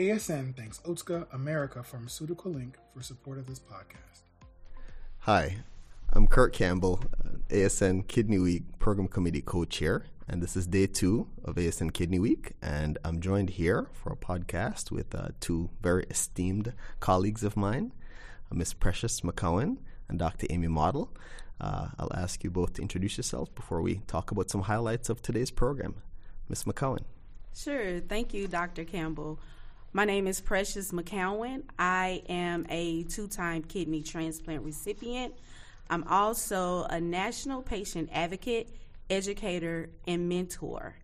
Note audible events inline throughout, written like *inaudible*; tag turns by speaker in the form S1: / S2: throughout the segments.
S1: ASN thanks Otsuka America Pharmaceutical Inc. for support of this podcast.
S2: Hi, I'm Kirk Campbell, ASN Kidney Week Program Committee co chair, and this is day two of ASN Kidney Week. And I'm joined here for a podcast with uh, two very esteemed colleagues of mine, uh, Miss Precious McCowan and Dr. Amy Mottl. Uh, I'll ask you both to introduce yourselves before we talk about some highlights of today's program. Miss McCowan.
S3: Sure. Thank you, Dr. Campbell. My name is Precious McCowan. I am a two time kidney transplant recipient. I'm also a national patient advocate, educator, and mentor.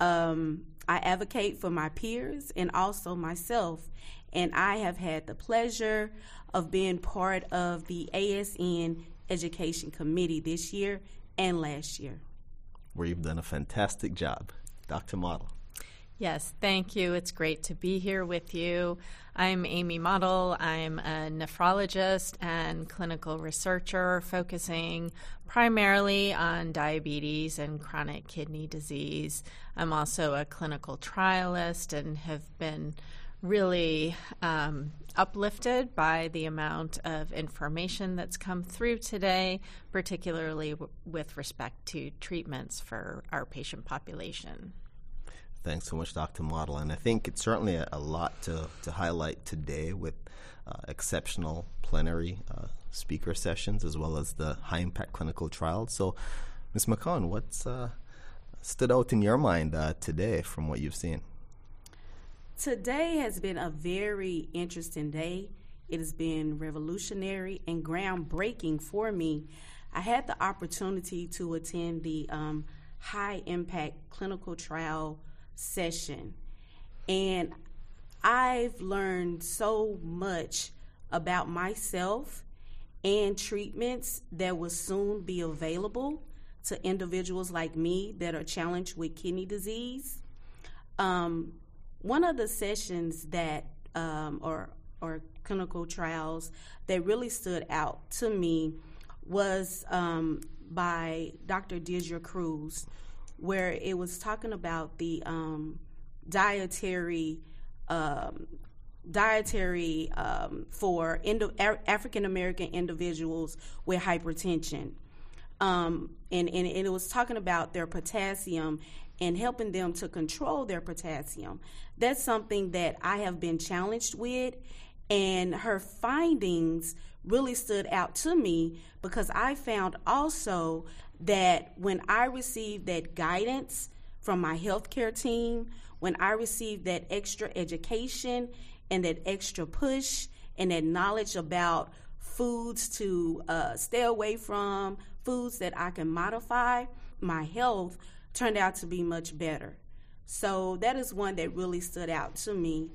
S3: Um, I advocate for my peers and also myself, and I have had the pleasure of being part of the ASN Education Committee this year and last year.
S2: Where you've done a fantastic job. Dr. Mottl.
S4: Yes, thank you. It's great to be here with you. I'm Amy Mottl. I'm a nephrologist and clinical researcher focusing primarily on diabetes and chronic kidney disease. I'm also a clinical trialist and have been really um, uplifted by the amount of information that's come through today, particularly w- with respect to treatments for our patient population.
S2: Thanks so much, Dr. Mottl. And I think it's certainly a, a lot to, to highlight today with uh, exceptional plenary uh, speaker sessions as well as the high impact clinical trials. So, Ms. McCowan, what's uh, stood out in your mind uh, today from what you've seen?
S3: Today has been a very interesting day. It has been revolutionary and groundbreaking for me. I had the opportunity to attend the um, high impact clinical trial session, and I've learned so much about myself and treatments that will soon be available to individuals like me that are challenged with kidney disease. Um, one of the sessions that um, or or clinical trials that really stood out to me was um, by Dr. Deidra Crews, where it was talking about the um, dietary um, dietary um, for Indo- African American individuals with hypertension. Um, and, and, and, it was talking about their potassium and helping them to control their potassium. That's something that I have been challenged with, and her findings really stood out to me because I found also that when I received that guidance from my healthcare team, when I received that extra education and that extra push and that knowledge about foods to uh, stay away from, foods that I can modify, my health turned out to be much better. So that is one that really stood out to me.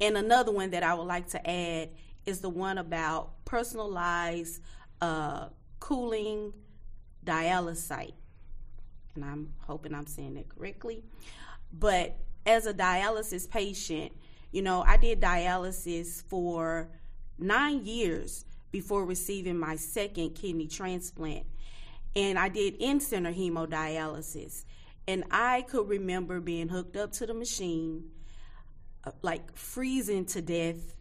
S3: And another one that I would like to add is the one about personalized uh, cooling dialysate. And I'm hoping I'm saying that correctly. But as a dialysis patient, you know, I did dialysis for nine years before receiving my second kidney transplant and I did in center hemodialysis. And I could remember being hooked up to the machine, uh, like freezing to death.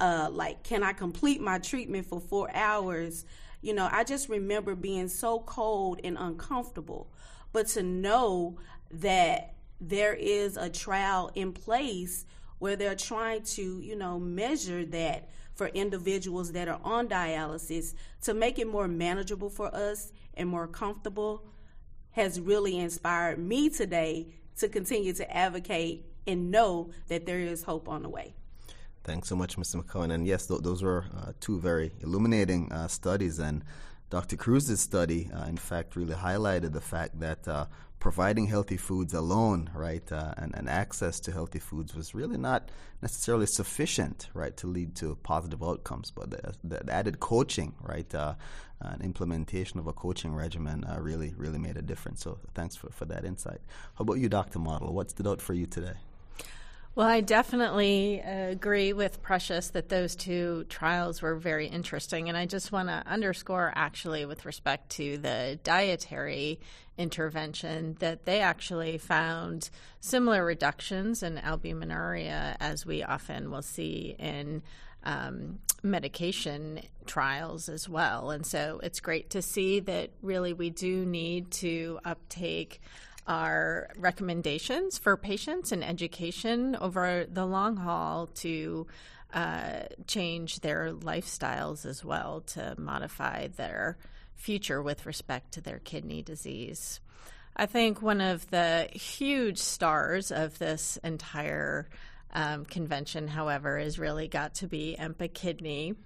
S3: Uh, like, can I complete my treatment for four hours? You know, I just remember being so cold and uncomfortable. But to know that there is a trial in place where they're trying to, you know, measure that for individuals that are on dialysis to make it more manageable for us and more comfortable has really inspired me today to continue to advocate and know that there is hope on the way.
S2: Thanks so much, Mr. McCowan. And yes, th- those were uh, two very illuminating uh, studies. And Dr. Crews's study, uh, in fact, really highlighted the fact that uh, providing healthy foods alone, right, uh, and, and access to healthy foods was really not necessarily sufficient, right, to lead to positive outcomes. But the, the added coaching, right, uh, and implementation of a coaching regimen really, really made a difference. So thanks for, for that insight. How about you, Dr. Mottl? What stood out for you today?
S4: Well, I definitely agree with Precious that those two trials were very interesting. And I just want to underscore, actually, with respect to the dietary intervention, that they actually found similar reductions in albuminuria as we often will see in um, medication trials as well. And so it's great to see that really we do need to uptake our recommendations for patients and education over the long haul to uh, change their lifestyles as well to modify their future with respect to their kidney disease. I think one of the huge stars of this entire um, convention, however, has really got to be EMPA-KIDNey.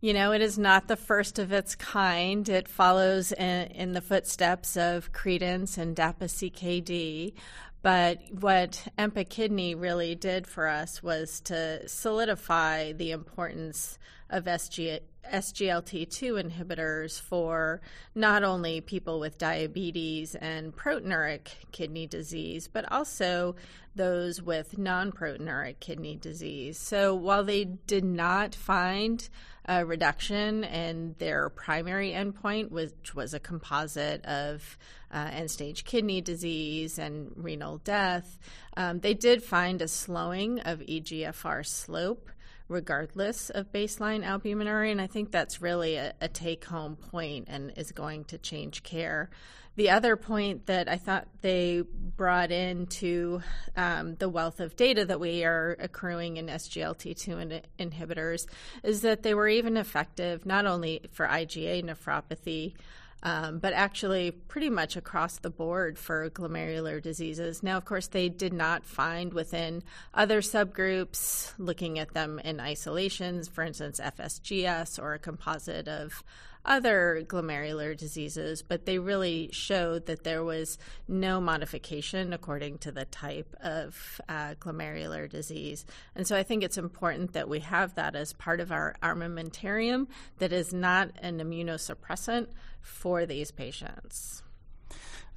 S4: You know, it is not the first of its kind. It follows in, in the footsteps of Credence and DAPA-CKD. But what EMPA-KIDNey really did for us was to solidify the importance of SG, SGLT2 inhibitors for not only people with diabetes and proteinuric kidney disease, but also those with non proteinuric kidney disease. So while they did not find a reduction in their primary endpoint, which was a composite of uh, end stage kidney disease and renal death, um, they did find a slowing of EGFR slope regardless of baseline albuminuria. And I think that's really a, a take home point and is going to change care. The other point that I thought they brought into um, the wealth of data that we are accruing in SGLT2 in- inhibitors is that they were even effective not only for IgA nephropathy. Um, but actually pretty much across the board for glomerular diseases. Now, of course, they did not find within other subgroups, looking at them in isolations, for instance, FSGS or a composite of other glomerular diseases, but they really showed that there was no modification according to the type of uh, glomerular disease. And so I think it's important that we have that as part of our armamentarium that is not an immunosuppressant for these patients.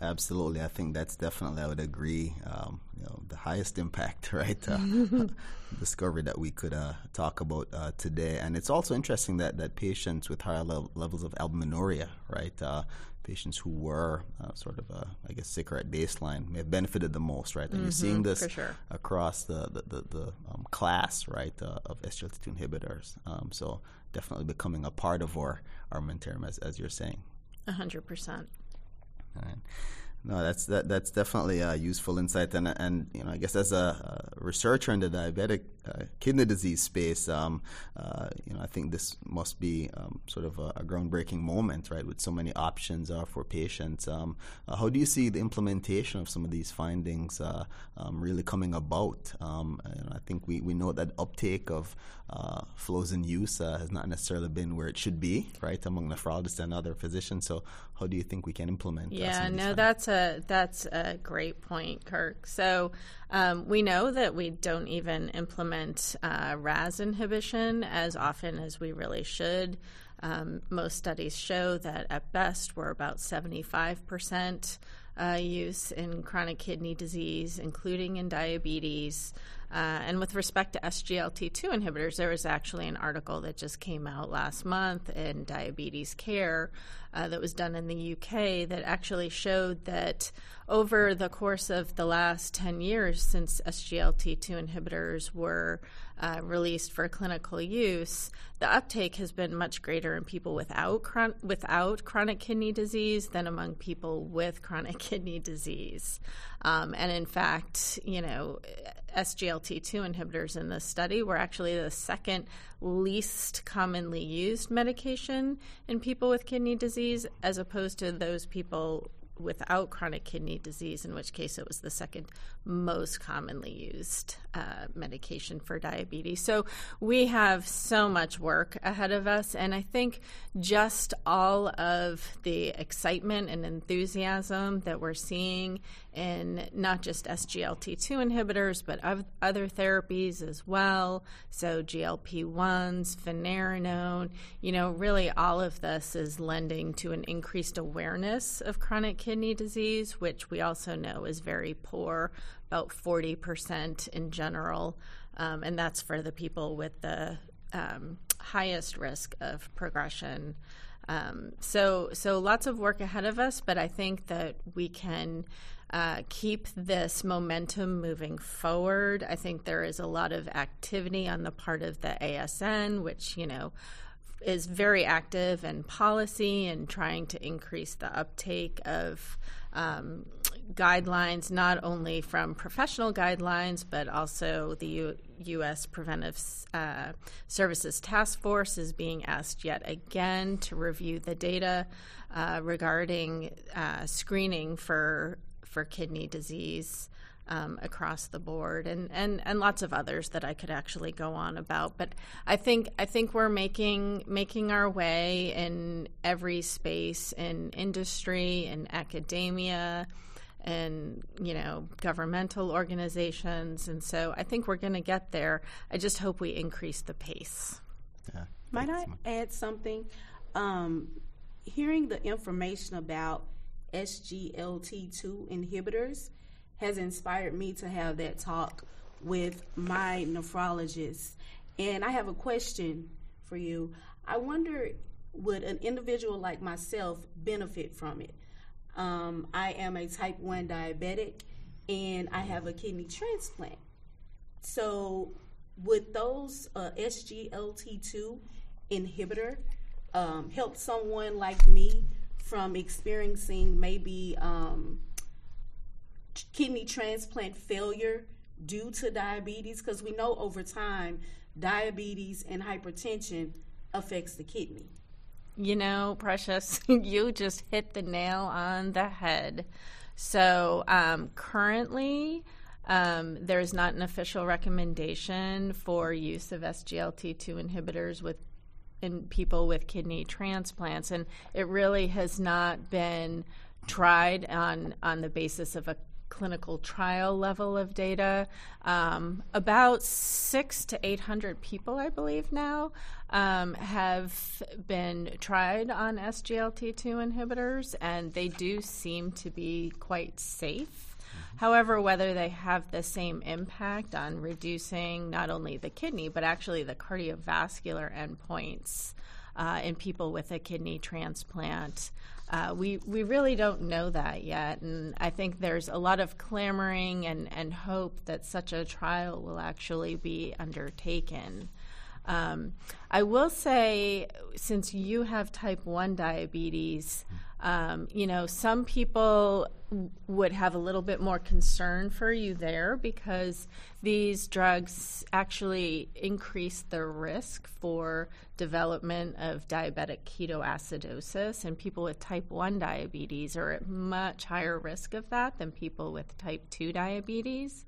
S2: Absolutely, I think that's definitely I would agree. Um, you know, the highest impact, *laughs* right? Uh, *laughs* discovery that we could uh, talk about uh, today, and it's also interesting that that patients with higher le- levels of albuminuria, right? Uh, patients who were uh, sort of, uh, I guess, sicker at baseline may have benefited the most, right? And mm-hmm, you're seeing this
S4: sure.
S2: across the the, the, the um, class, right, of SGLT2 inhibitors. Um, so definitely becoming a part of our armamentarium, as as you're saying.
S4: hundred percent.
S2: Right. No, that's that, that's definitely a useful insight, and and you know I guess as a, a researcher in the diabetic uh, kidney disease space, um, uh, you know I think this must be um, sort of a, a, groundbreaking moment, right? With so many options uh, for patients, um, uh, how do you see the implementation of some of these findings uh, um, really coming about? Um, I think we, we know that uptake of uh, Flozin use has not necessarily been where it should be, right, among nephrologists and other physicians. So how do you think we can implement?
S4: Yeah, no, that's a that's a great point, Kirk. So um, we know that we don't even implement uh, RAS inhibition as often as we really should. Um, most studies show that at best we're about seventy five percent. Uh, use in chronic kidney disease, including in diabetes. Uh, and with respect to SGLT2 inhibitors, there was actually an article that just came out last month in Diabetes Care uh, that was done in the UK that actually showed that over the course of the last 10 years since SGLT2 inhibitors were uh, released for clinical use, the uptake has been much greater in people without chron- without chronic kidney disease than among people with chronic *laughs* kidney disease. Um, and in fact, you know, SGLT2 inhibitors in this study were actually the second least commonly used medication in people with kidney disease, as opposed to those people without chronic kidney disease, in which case it was the second most commonly used uh, medication for diabetes. So we have so much work ahead of us, and I think just all of the excitement and enthusiasm that we're seeing in not just SGLT2 inhibitors, but other therapies as well. So GLP 1s, finerenone, you know, really all of this is lending to an increased awareness of chronic kidney disease, which we also know is very poor about 40% in general, um, and that's for the people with the um, highest risk of progression. Um, so, so lots of work ahead of us, but I think that we can uh, keep this momentum moving forward. I think there is a lot of activity on the part of the ASN, which you know is very active in policy and trying to increase the uptake of um, guidelines, not only from professional guidelines, but also the U- U.S. Preventive uh, Services Task Force is being asked yet again to review the data uh, regarding uh, screening for for kidney disease um, across the board, and, and, and lots of others that I could actually go on about. But I think I think we're making making our way in every space in industry, in academia, and you know governmental organizations, and so I think we're going to get there. I just hope we increase the pace.
S3: Yeah, Might I add something? Um, hearing the information about SGLT2 inhibitors has inspired me to have that talk with my nephrologist. And I have a question for you. I wonder would an individual like myself benefit from it? Um, I am a type 1 diabetic and I have a kidney transplant. So, would those uh, SGLT2 inhibitor um, help someone like me from experiencing maybe um, kidney transplant failure due to diabetes? Because we know over time, diabetes and hypertension affects the kidney.
S4: You know, Precious, *laughs* you just hit the nail on the head. So, um, currently, um, there is not an official recommendation for use of SGLT2 inhibitors with in people with kidney transplants, and it really has not been tried on on the basis of a clinical trial level of data. Um, about six to eight hundred people, I believe, now um, have been tried on SGLT2 inhibitors, and they do seem to be quite safe. However, whether they have the same impact on reducing not only the kidney, but actually the cardiovascular endpoints uh, in people with a kidney transplant, uh, we, we really don't know that yet. And I think there's a lot of clamoring and, and hope that such a trial will actually be undertaken. Um, I will say, since you have type 1 diabetes, um, you know, some people would have a little bit more concern for you there because these drugs actually increase the risk for development of diabetic ketoacidosis, and people with type 1 diabetes are at much higher risk of that than people with type 2 diabetes.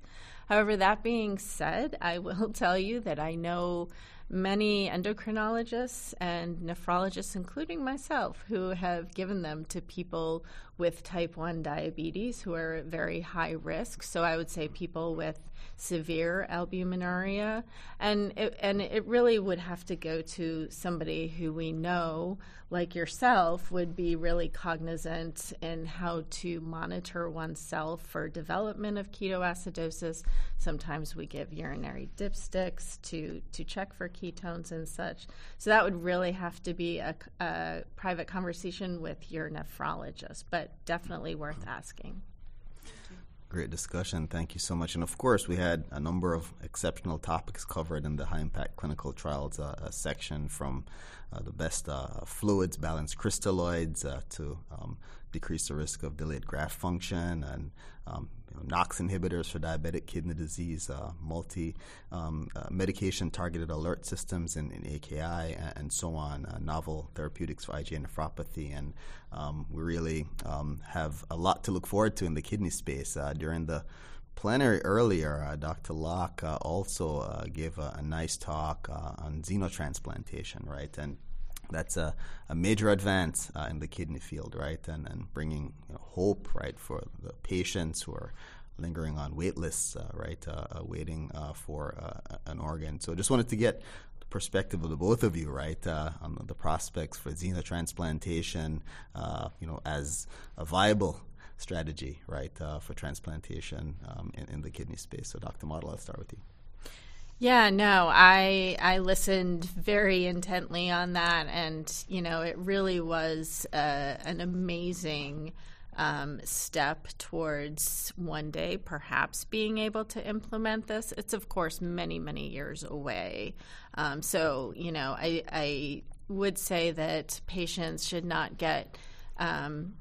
S4: However, that being said, I will *laughs* tell you that I know many endocrinologists and nephrologists, including myself, who have given them to people with type 1 diabetes who are at very high risk. So I would say people with severe albuminuria. And it, and it really would have to go to somebody who we know, like yourself, would be really cognizant in how to monitor oneself for development of ketoacidosis. Sometimes we give urinary dipsticks to, to check for ketones and such. So that would really have to be a, a private conversation with your nephrologist, but definitely worth asking.
S2: Great discussion. Thank you so much. And of course, we had a number of exceptional topics covered in the high impact clinical trials uh, uh, section from uh, the best uh, fluids, balanced crystalloids, uh, to um, decrease the risk of delayed graft function and um, you know, NOX inhibitors for diabetic kidney disease, uh, multi um, uh, medication targeted alert systems in, in AKI, and, and, so on, uh, novel therapeutics for IgA nephropathy. And um, we really um, have a lot to look forward to in the kidney space. Uh, during the plenary earlier, uh, Dr. Locke uh, also gave a, a, nice talk on xenotransplantation, right? And that's a, a major advance uh, in the kidney field, right? And, and bringing you know, hope, right, for the patients who are lingering on wait lists, uh, right, uh, uh waiting uh, for uh, an organ. So just wanted to get the perspective of the both of you, right, on the prospects for xenotransplantation, you know, as a viable strategy, right, for transplantation um, in, in the kidney space. So, Dr. Mottl, I'll start with you.
S4: Yeah, no, I I listened very intently on that, and you know, it really was uh, an amazing um, step towards one day perhaps being able to implement this. It's of course many many years away, um, so you know, I I would say that patients should not get um,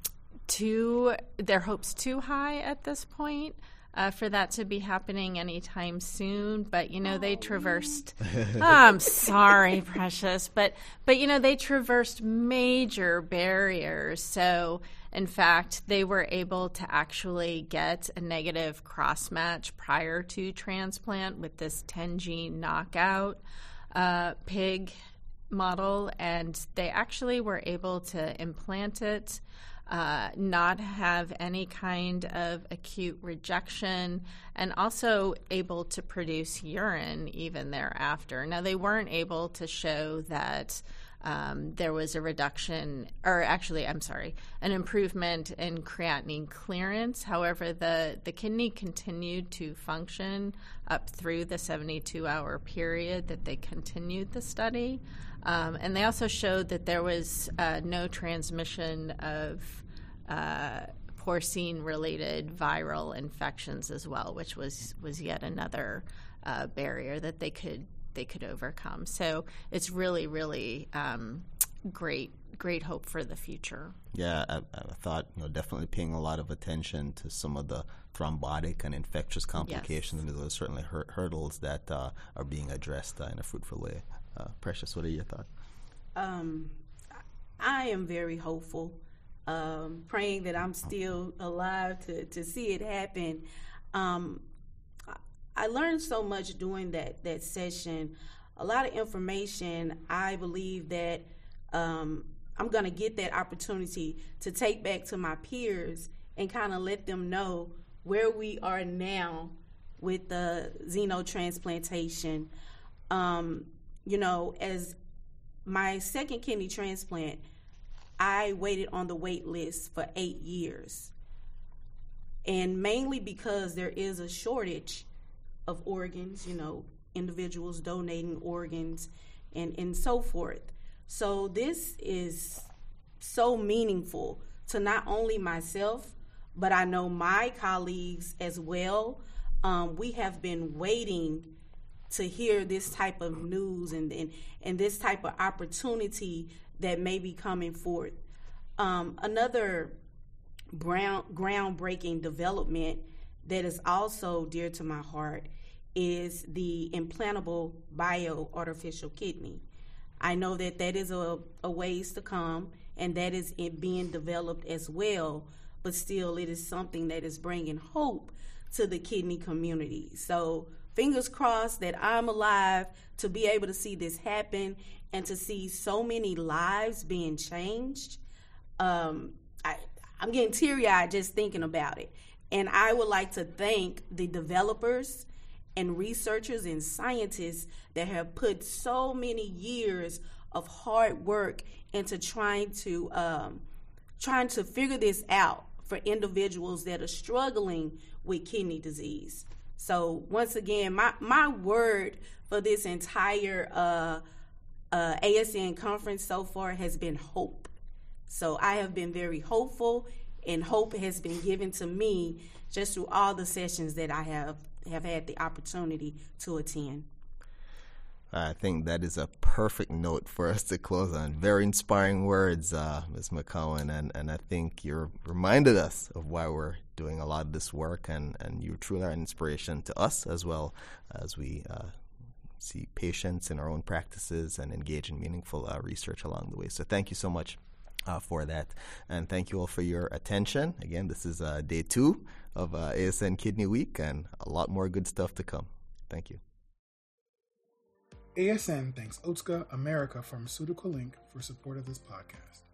S4: too their hopes too high at this point uh, for that to be happening anytime soon. But you know, oh, they traversed. oh, *laughs* I'm sorry, precious, but but you know, they traversed major barriers. So in fact, they were able to actually get a negative cross match prior to transplant with this 10 gene knockout uh, pig model, and they actually were able to implant it uh, not have any kind of acute rejection, and also able to produce urine even thereafter. Now, they weren't able to show that. Um, there was a reduction, or actually, I'm sorry, an improvement in creatinine clearance. However, the, the kidney continued to function up through the 72 hour period that they continued the study. Um, and they also showed that there was uh, no transmission of uh, porcine related viral infections as well, which was, was yet another uh, barrier that they could they could overcome. So it's really, really um, great, great hope for the future.
S2: Yeah, I, I, thought you know definitely paying a lot of attention to some of the thrombotic and infectious complications. Yes. Mean, those are certainly hur- hurdles that uh, are being addressed uh, in a fruitful way. Uh, Precious, what are your thoughts?
S3: Um, I am very hopeful, um, praying that I'm still alive to, to see it happen. Um, I learned so much during that that session. A lot of information. I believe that um, I'm going to get that opportunity to take back to my peers and kind of let them know where we are now with the xenotransplantation. Um, you know, as my second kidney transplant, I waited on the wait list for eight years. And mainly because there is a shortage of organs, you know, individuals donating organs and, and so forth. So this is so meaningful to not only myself, but I know my colleagues as well. Um, we have been waiting to hear this type of news and, and, and this type of opportunity that may be coming forth. Um, another ground, groundbreaking development that is also dear to my heart is the implantable bio artificial kidney. I know that that is a, a ways to come and that is being developed as well, but still it is something that is bringing hope to the kidney community. So fingers crossed that I'm alive to be able to see this happen and to see so many lives being changed. Um, I, I'm getting teary eyed just thinking about it. And I would like to thank the developers and researchers and scientists that have put so many years of hard work into trying to um, trying to figure this out for individuals that are struggling with kidney disease. So once again, my my word for this entire uh, uh, ASN conference so far has been hope. So I have been very hopeful, and hope has been given to me just through all the sessions that I have have had the opportunity to attend.
S2: I think that is a perfect note for us to close on. Very inspiring words, uh, Ms. McCowan, and, and I think you reminded us of why we're doing a lot of this work, and, and you truly are an inspiration to us as well as we uh, see patients in our own practices and engage in meaningful uh, research along the way. So thank you so much uh, for that. And thank you all for your attention. Again, this is uh, day two of uh, ASN Kidney Week and a lot more good stuff to come. Thank you.
S1: ASN thanks Otsuka America Pharmaceutical Inc. for support of this podcast.